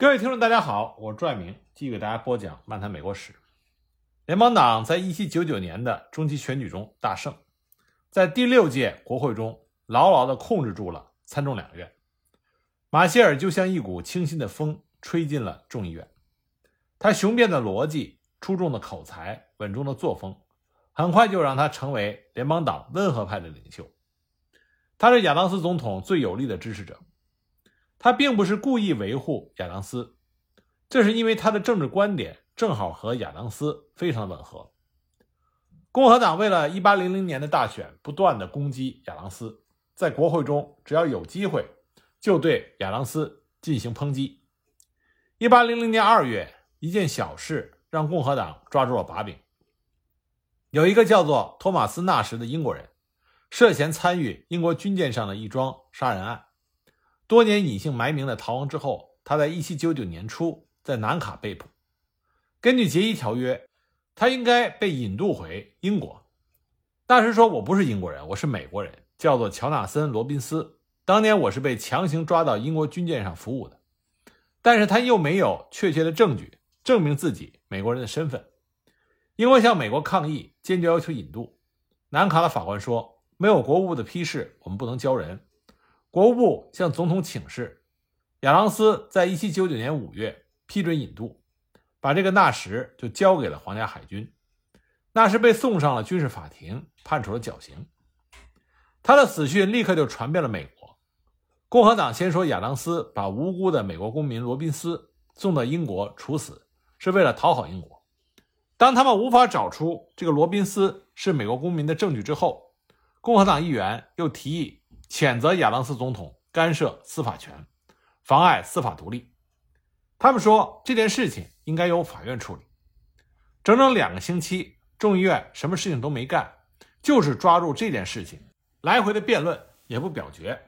各位听众，大家好，我是朱爱明，继续给大家播讲《漫谈美国史》。联邦党在一七九九年的中期选举中大胜，在第六届国会中牢牢地控制住了参众两院。马歇尔就像一股清新的风，吹进了众议院。他雄辩的逻辑、出众的口才、稳重的作风，很快就让他成为联邦党温和派的领袖。他是亚当斯总统最有力的支持者。他并不是故意维护亚当斯，这是因为他的政治观点正好和亚当斯非常吻合。共和党为了1800年的大选，不断的攻击亚当斯，在国会中只要有机会，就对亚当斯进行抨击。1800年2月，一件小事让共和党抓住了把柄。有一个叫做托马斯·纳什的英国人，涉嫌参与英国军舰上的一桩杀人案。多年隐姓埋名的逃亡之后，他在1799年初在南卡被捕。根据结议条约，他应该被引渡回英国。大师说：“我不是英国人，我是美国人，叫做乔纳森·罗宾斯。当年我是被强行抓到英国军舰上服务的，但是他又没有确切的证据证明自己美国人的身份。英国向美国抗议，坚决要求引渡。南卡的法官说：没有国务部的批示，我们不能交人。”国务部向总统请示，亚当斯在1799年5月批准引渡，把这个纳什就交给了皇家海军。纳什被送上了军事法庭，判处了绞刑。他的死讯立刻就传遍了美国。共和党先说亚当斯把无辜的美国公民罗宾斯送到英国处死，是为了讨好英国。当他们无法找出这个罗宾斯是美国公民的证据之后，共和党议员又提议。谴责亚当斯总统干涉司法权，妨碍司法独立。他们说这件事情应该由法院处理。整整两个星期，众议院什么事情都没干，就是抓住这件事情，来回的辩论也不表决，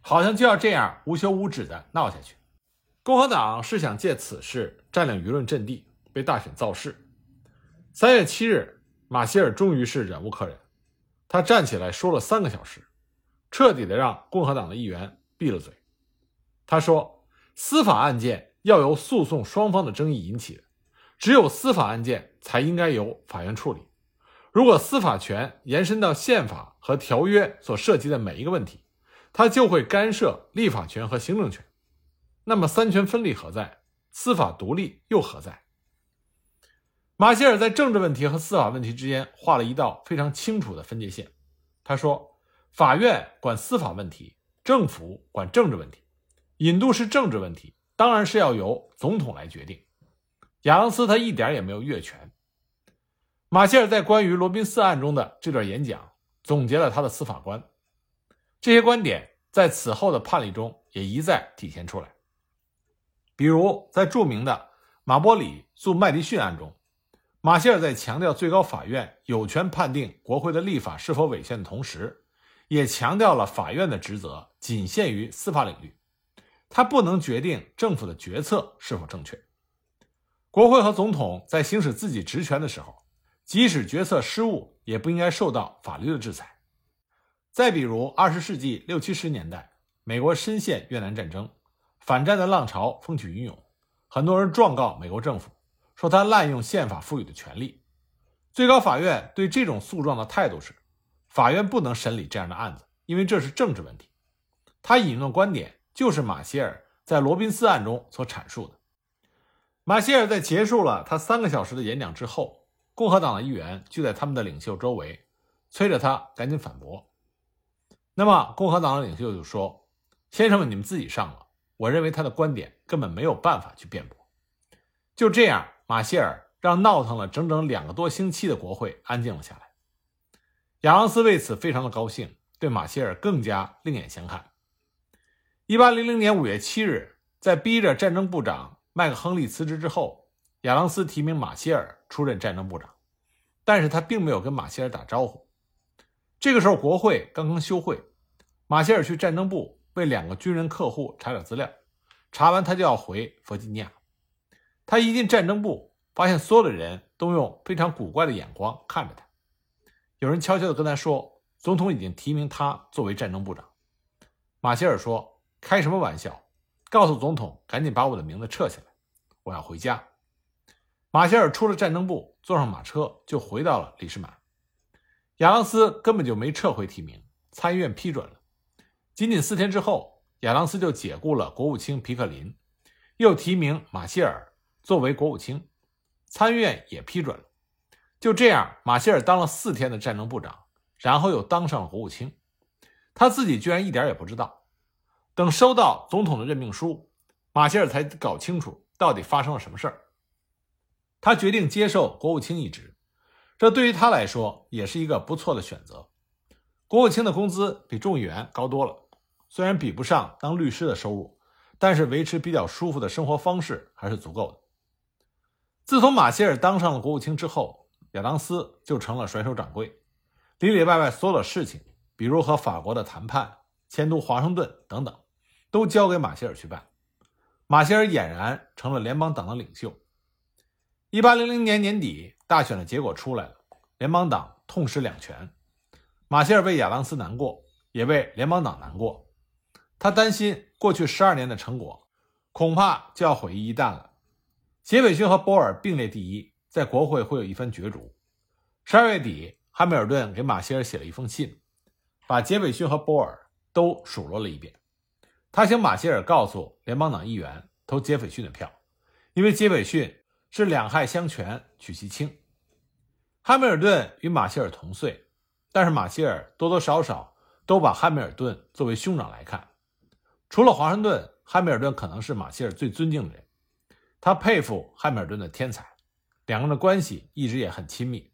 好像就要这样无休无止的闹下去。共和党是想借此事占领舆论阵地，为大选造势。三月七日，马歇尔终于是忍无可忍，他站起来说了三个小时。彻底的让共和党的议员闭了嘴。他说：“司法案件要由诉讼双方的争议引起的，只有司法案件才应该由法院处理。如果司法权延伸到宪法和条约所涉及的每一个问题，它就会干涉立法权和行政权。那么三权分立何在？司法独立又何在？”马歇尔在政治问题和司法问题之间画了一道非常清楚的分界线。他说。法院管司法问题，政府管政治问题。引渡是政治问题，当然是要由总统来决定。亚当斯他一点也没有越权。马歇尔在关于罗宾斯案中的这段演讲，总结了他的司法观。这些观点在此后的判例中也一再体现出来。比如，在著名的马波里诉麦迪逊案中，马歇尔在强调最高法院有权判定国会的立法是否违宪的同时，也强调了法院的职责仅限于司法领域，它不能决定政府的决策是否正确。国会和总统在行使自己职权的时候，即使决策失误，也不应该受到法律的制裁。再比如，二十世纪六七十年代，美国深陷越南战争，反战的浪潮风起云涌，很多人状告美国政府，说他滥用宪法赋予的权利。最高法院对这种诉状的态度是。法院不能审理这样的案子，因为这是政治问题。他引用的观点就是马歇尔在罗宾斯案中所阐述的。马歇尔在结束了他三个小时的演讲之后，共和党的议员就在他们的领袖周围，催着他赶紧反驳。那么，共和党的领袖就说：“先生们，你们自己上了。我认为他的观点根本没有办法去辩驳。”就这样，马歇尔让闹腾了整整两个多星期的国会安静了下来。亚当斯为此非常的高兴，对马歇尔更加另眼相看。一八零零年五月七日，在逼着战争部长麦克亨利辞职之后，亚当斯提名马歇尔出任战争部长，但是他并没有跟马歇尔打招呼。这个时候，国会刚刚休会，马歇尔去战争部为两个军人客户查点资料，查完他就要回弗吉尼亚。他一进战争部，发现所有的人都用非常古怪的眼光看着他。有人悄悄地跟他说：“总统已经提名他作为战争部长。”马歇尔说：“开什么玩笑？告诉总统赶紧把我的名字撤下来，我要回家。马歇尔出了战争部，坐上马车就回到了李士满。亚当斯根本就没撤回提名，参议院批准了。仅仅四天之后，亚当斯就解雇了国务卿皮克林，又提名马歇尔作为国务卿，参议院也批准了。就这样，马歇尔当了四天的战争部长，然后又当上了国务卿。他自己居然一点也不知道。等收到总统的任命书，马歇尔才搞清楚到底发生了什么事儿。他决定接受国务卿一职。这对于他来说也是一个不错的选择。国务卿的工资比众议员高多了，虽然比不上当律师的收入，但是维持比较舒服的生活方式还是足够的。自从马歇尔当上了国务卿之后，亚当斯就成了甩手掌柜，里里外外所有的事情，比如和法国的谈判、迁都华盛顿等等，都交给马歇尔去办。马歇尔俨然成了联邦党的领袖。一八零零年年底。大选的结果出来了，联邦党痛失两权。马歇尔为亚当斯难过，也为联邦党难过。他担心过去十二年的成果恐怕就要毁于一旦了。杰斐逊和波尔并列第一，在国会会有一番角逐。十二月底，汉密尔顿给马歇尔写了一封信，把杰斐逊和波尔都数落了一遍。他请马歇尔告诉联邦党议员投杰斐逊的票，因为杰斐逊。是两害相权取其轻。汉密尔顿与马歇尔同岁，但是马歇尔多多少少都把汉密尔顿作为兄长来看。除了华盛顿，汉密尔顿可能是马歇尔最尊敬的人。他佩服汉密尔顿的天才，两个人的关系一直也很亲密。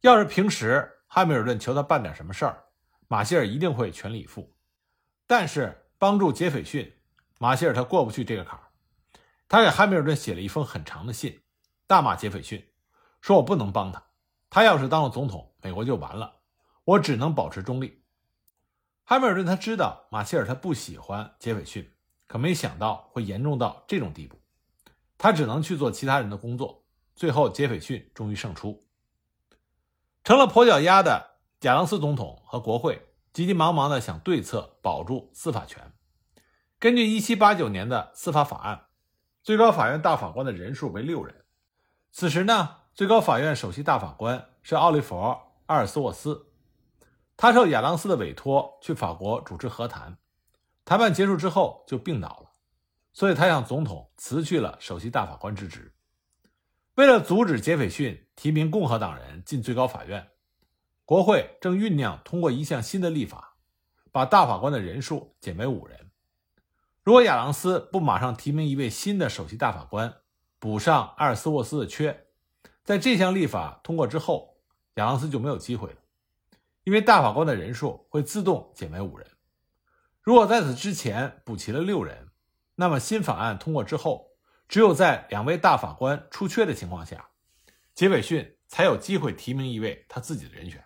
要是平时汉密尔顿求他办点什么事儿，马歇尔一定会全力以赴。但是帮助杰斐逊，马歇尔他过不去这个坎儿。他给汉密尔顿写了一封很长的信，大骂杰斐逊，说我不能帮他，他要是当了总统，美国就完了，我只能保持中立。汉密尔顿他知道马歇尔他不喜欢杰斐逊，可没想到会严重到这种地步，他只能去做其他人的工作。最后，杰斐逊终于胜出，成了跛脚鸭的亚当斯总统和国会急急忙忙的想对策保住司法权。根据1789年的司法法案。最高法院大法官的人数为六人。此时呢，最高法院首席大法官是奥利弗·阿尔斯沃斯，他受亚当斯的委托去法国主持和谈。谈判结束之后就病倒了，所以他向总统辞去了首席大法官之职。为了阻止杰斐逊提名共和党人进最高法院，国会正酝酿通过一项新的立法，把大法官的人数减为五人。如果亚当斯不马上提名一位新的首席大法官，补上阿尔斯沃斯的缺，在这项立法通过之后，亚当斯就没有机会了，因为大法官的人数会自动减为五人。如果在此之前补齐了六人，那么新法案通过之后，只有在两位大法官出缺的情况下，杰斐逊才有机会提名一位他自己的人选。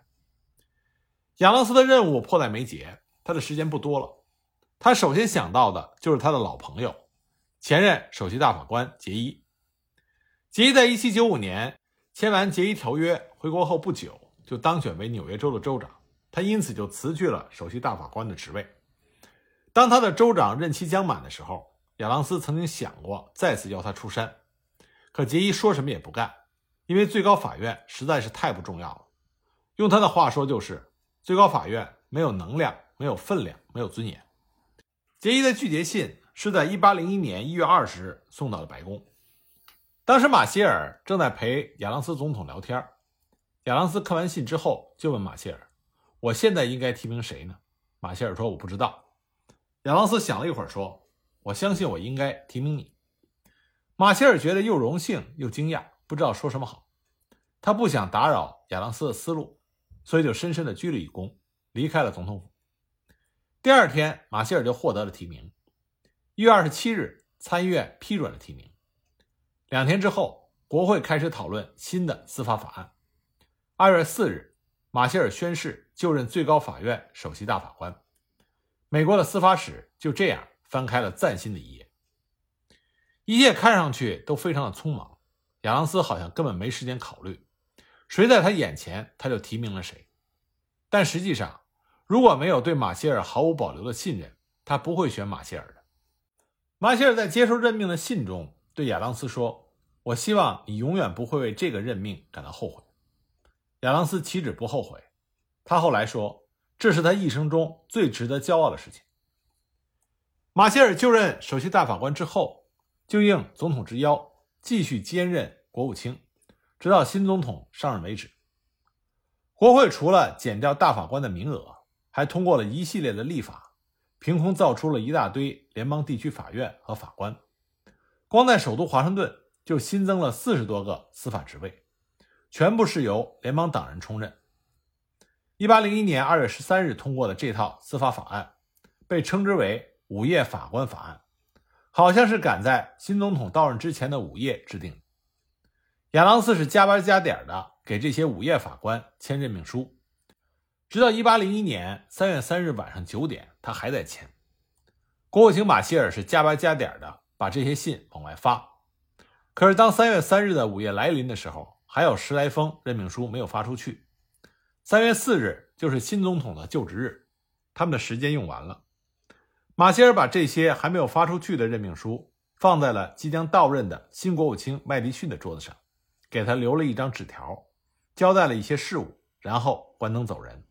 亚当斯的任务迫在眉睫，他的时间不多了。他首先想到的就是他的老朋友，前任首席大法官杰伊。杰伊在1795年签完杰伊条约回国后不久，就当选为纽约州的州长。他因此就辞去了首席大法官的职位。当他的州长任期将满的时候，亚当斯曾经想过再次邀他出山，可杰伊说什么也不干，因为最高法院实在是太不重要了。用他的话说，就是最高法院没有能量，没有分量，没有尊严。杰伊的拒绝信是在1801年1月20日送到了白宫。当时马歇尔正在陪亚当斯总统聊天。亚当斯看完信之后，就问马歇尔：“我现在应该提名谁呢？”马歇尔说：“我不知道。”亚当斯想了一会儿，说：“我相信我应该提名你。”马歇尔觉得又荣幸又惊讶，不知道说什么好。他不想打扰亚当斯的思路，所以就深深地鞠了一躬，离开了总统府。第二天，马歇尔就获得了提名。一月二十七日，参议院批准了提名。两天之后，国会开始讨论新的司法法案。二月四日，马歇尔宣誓就任最高法院首席大法官。美国的司法史就这样翻开了崭新的一页。一切看上去都非常的匆忙，亚当斯好像根本没时间考虑，谁在他眼前，他就提名了谁。但实际上，如果没有对马歇尔毫无保留的信任，他不会选马歇尔的。马歇尔在接受任命的信中对亚当斯说：“我希望你永远不会为这个任命感到后悔。”亚当斯岂止不后悔，他后来说：“这是他一生中最值得骄傲的事情。”马歇尔就任首席大法官之后，就应总统之邀，继续兼任国务卿，直到新总统上任为止。国会除了减掉大法官的名额，还通过了一系列的立法，凭空造出了一大堆联邦地区法院和法官。光在首都华盛顿就新增了四十多个司法职位，全部是由联邦党人充任。一八零一年二月十三日通过的这套司法法案，被称之为。午夜法官法案，好像是赶在新总统到任之前的午夜制定。亚当斯是加班加点的给这些午夜法官签任命书，直到1801年3月3日晚上九点，他还在签。国务卿马歇尔是加班加点的把这些信往外发。可是当3月3日的午夜来临的时候，还有十来封任命书没有发出去。3月4日就是新总统的就职日，他们的时间用完了。马歇尔把这些还没有发出去的任命书放在了即将到任的新国务卿麦迪逊的桌子上，给他留了一张纸条，交代了一些事务，然后关灯走人。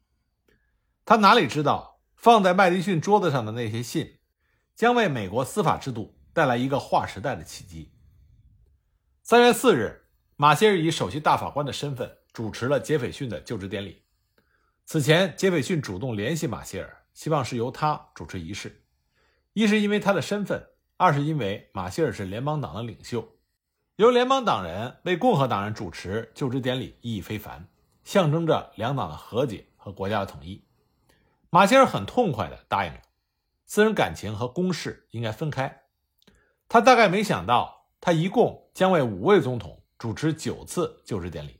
他哪里知道，放在麦迪逊桌子上的那些信，将为美国司法制度带来一个划时代的契机。三月四日，马歇尔以首席大法官的身份主持了杰斐逊的就职典礼。此前，杰斐逊主动联系马歇尔，希望是由他主持仪式。一是因为他的身份，二是因为马歇尔是联邦党的领袖，由联邦党人为共和党人主持就职典礼意义非凡，象征着两党的和解和国家的统一。马歇尔很痛快地答应了，私人感情和公事应该分开。他大概没想到，他一共将为五位总统主持九次就职典礼，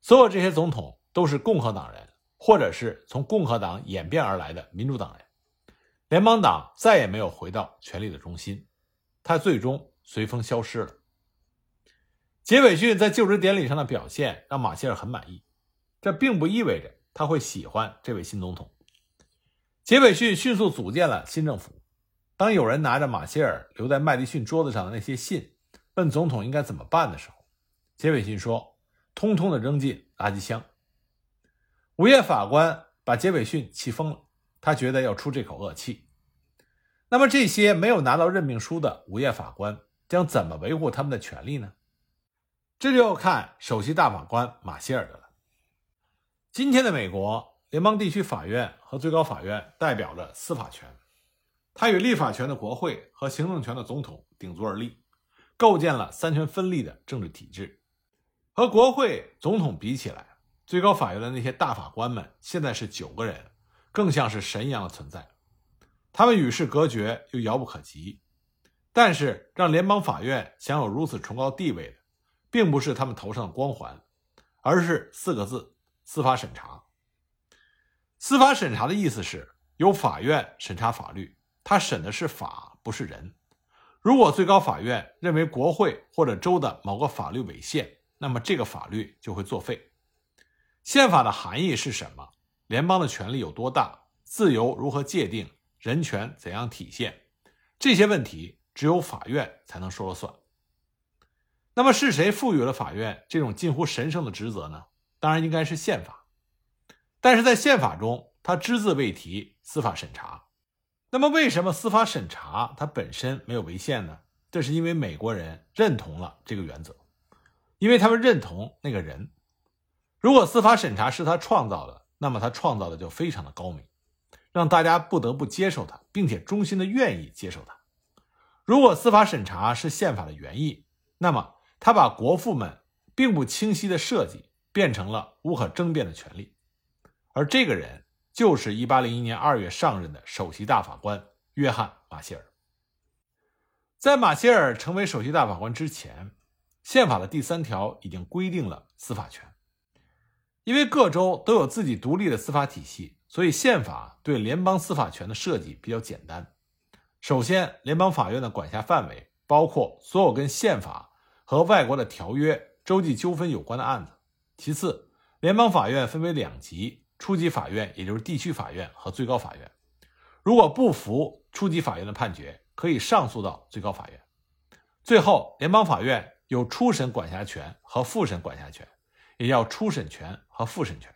所有这些总统都是共和党人，或者是从共和党演变而来的民主党人。联邦党再也没有回到权力的中心，他最终随风消失了。杰斐逊在就职典礼上的表现让马歇尔很满意，这并不意味着他会喜欢这位新总统。杰斐逊迅速组建了新政府。当有人拿着马歇尔留在麦迪逊桌子上的那些信，问总统应该怎么办的时候，杰斐逊说：“通通的扔进垃圾箱。”午夜法官把杰斐逊气疯了。他觉得要出这口恶气，那么这些没有拿到任命书的午夜法官将怎么维护他们的权利呢？这就要看首席大法官马歇尔的了。今天的美国联邦地区法院和最高法院代表着司法权，它与立法权的国会和行政权的总统顶足而立，构建了三权分立的政治体制。和国会总统比起来，最高法院的那些大法官们现在是九个人。更像是神一样的存在，他们与世隔绝又遥不可及。但是，让联邦法院享有如此崇高地位的，并不是他们头上的光环，而是四个字：司法审查。司法审查的意思是由法院审查法律，他审的是法，不是人。如果最高法院认为国会或者州的某个法律违宪，那么这个法律就会作废。宪法的含义是什么？联邦的权力有多大？自由如何界定？人权怎样体现？这些问题只有法院才能说了算。那么是谁赋予了法院这种近乎神圣的职责呢？当然应该是宪法。但是在宪法中，它只字未提司法审查。那么为什么司法审查它本身没有违宪呢？这是因为美国人认同了这个原则，因为他们认同那个人。如果司法审查是他创造的，那么他创造的就非常的高明，让大家不得不接受他，并且衷心的愿意接受他。如果司法审查是宪法的原意，那么他把国父们并不清晰的设计变成了无可争辩的权利，而这个人就是1801年2月上任的首席大法官约翰·马歇尔。在马歇尔成为首席大法官之前，宪法的第三条已经规定了司法权。因为各州都有自己独立的司法体系，所以宪法对联邦司法权的设计比较简单。首先，联邦法院的管辖范围包括所有跟宪法和外国的条约、州际纠纷有关的案子。其次，联邦法院分为两级：初级法院，也就是地区法院和最高法院。如果不服初级法院的判决，可以上诉到最高法院。最后，联邦法院有初审管辖权和复审管辖权，也叫初审权和复审权。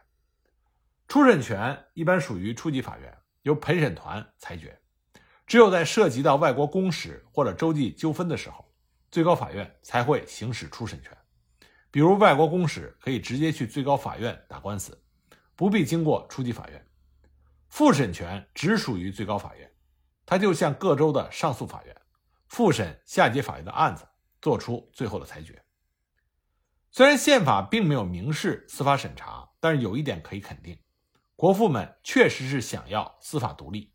初审权一般属于初级法院，由陪审团裁决。只有在涉及到外国公使或者洲际纠纷的时候，最高法院才会行使初审权。比如，外国公使可以直接去最高法院打官司，不必经过初级法院。复审权只属于最高法院，它就像各州的上诉法院，复审下级法院的案子，做出最后的裁决。虽然宪法并没有明示司法审查，但是有一点可以肯定。国父们确实是想要司法独立，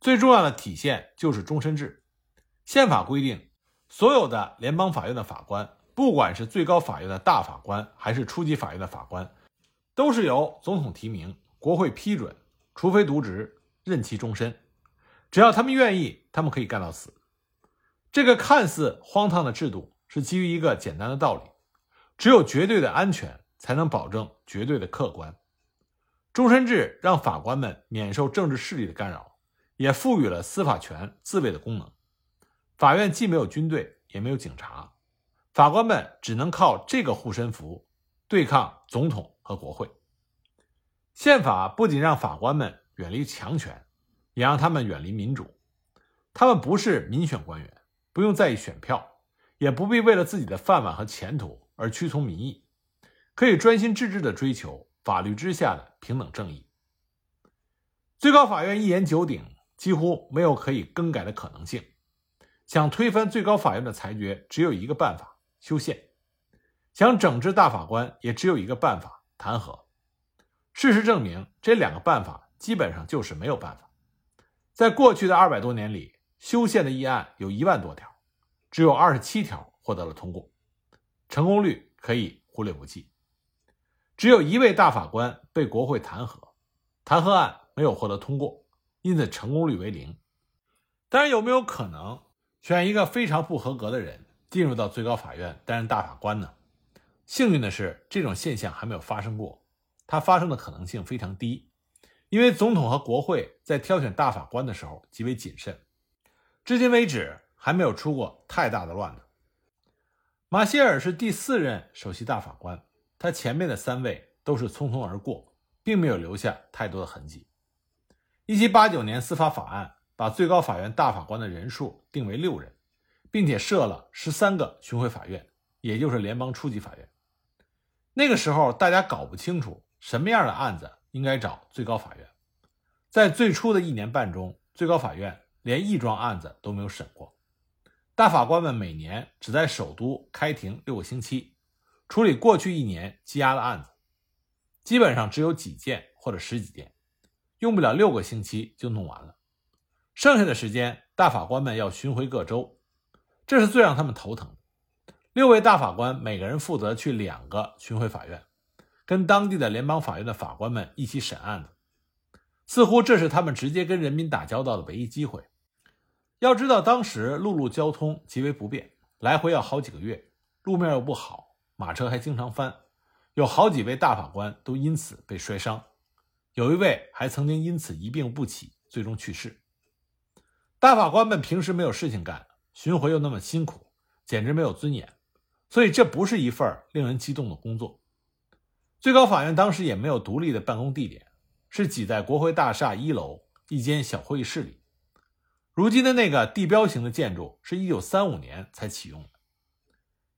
最重要的体现就是终身制。宪法规定，所有的联邦法院的法官，不管是最高法院的大法官，还是初级法院的法官，都是由总统提名，国会批准，除非渎职，任期终身。只要他们愿意，他们可以干到死。这个看似荒唐的制度，是基于一个简单的道理：只有绝对的安全，才能保证绝对的客观。终身制让法官们免受政治势力的干扰，也赋予了司法权自卫的功能。法院既没有军队，也没有警察，法官们只能靠这个护身符对抗总统和国会。宪法不仅让法官们远离强权，也让他们远离民主。他们不是民选官员，不用在意选票，也不必为了自己的饭碗和前途而屈从民意，可以专心致志地追求。法律之下的平等正义，最高法院一言九鼎，几乎没有可以更改的可能性。想推翻最高法院的裁决，只有一个办法：修宪。想整治大法官，也只有一个办法：弹劾。事实证明，这两个办法基本上就是没有办法。在过去的二百多年里，修宪的议案有一万多条，只有二十七条获得了通过，成功率可以忽略不计。只有一位大法官被国会弹劾，弹劾案没有获得通过，因此成功率为零。但是有没有可能选一个非常不合格的人进入到最高法院担任大法官呢？幸运的是，这种现象还没有发生过，它发生的可能性非常低，因为总统和国会在挑选大法官的时候极为谨慎，至今为止还没有出过太大的乱子。马歇尔是第四任首席大法官。他前面的三位都是匆匆而过，并没有留下太多的痕迹。一七八九年司法法案把最高法院大法官的人数定为六人，并且设了十三个巡回法院，也就是联邦初级法院。那个时候大家搞不清楚什么样的案子应该找最高法院。在最初的一年半中，最高法院连一桩案子都没有审过，大法官们每年只在首都开庭六个星期。处理过去一年积压的案子，基本上只有几件或者十几件，用不了六个星期就弄完了。剩下的时间，大法官们要巡回各州，这是最让他们头疼的。六位大法官每个人负责去两个巡回法院，跟当地的联邦法院的法官们一起审案子，似乎这是他们直接跟人民打交道的唯一机会。要知道，当时陆路交通极为不便，来回要好几个月，路面又不好。马车还经常翻，有好几位大法官都因此被摔伤，有一位还曾经因此一病不起，最终去世。大法官们平时没有事情干，巡回又那么辛苦，简直没有尊严，所以这不是一份令人激动的工作。最高法院当时也没有独立的办公地点，是挤在国会大厦一楼一间小会议室里。如今的那个地标型的建筑是一九三五年才启用的。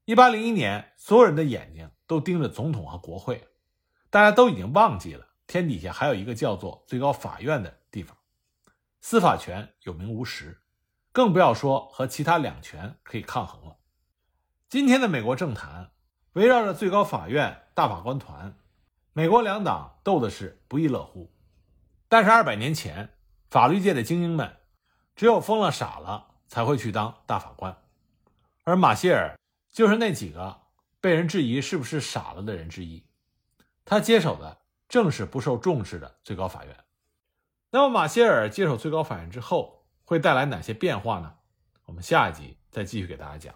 一八零一年，所有人的眼睛都盯着总统和国会，大家都已经忘记了天底下还有一个叫做最高法院的地方，司法权有名无实，更不要说和其他两权可以抗衡了。今天的美国政坛围绕着最高法院大法官团，美国两党斗的是不亦乐乎。但是二百年前，法律界的精英们只有疯了傻了才会去当大法官，而马歇尔。就是那几个被人质疑是不是傻了的人之一，他接手的正是不受重视的最高法院。那么马歇尔接手最高法院之后会带来哪些变化呢？我们下一集再继续给大家讲。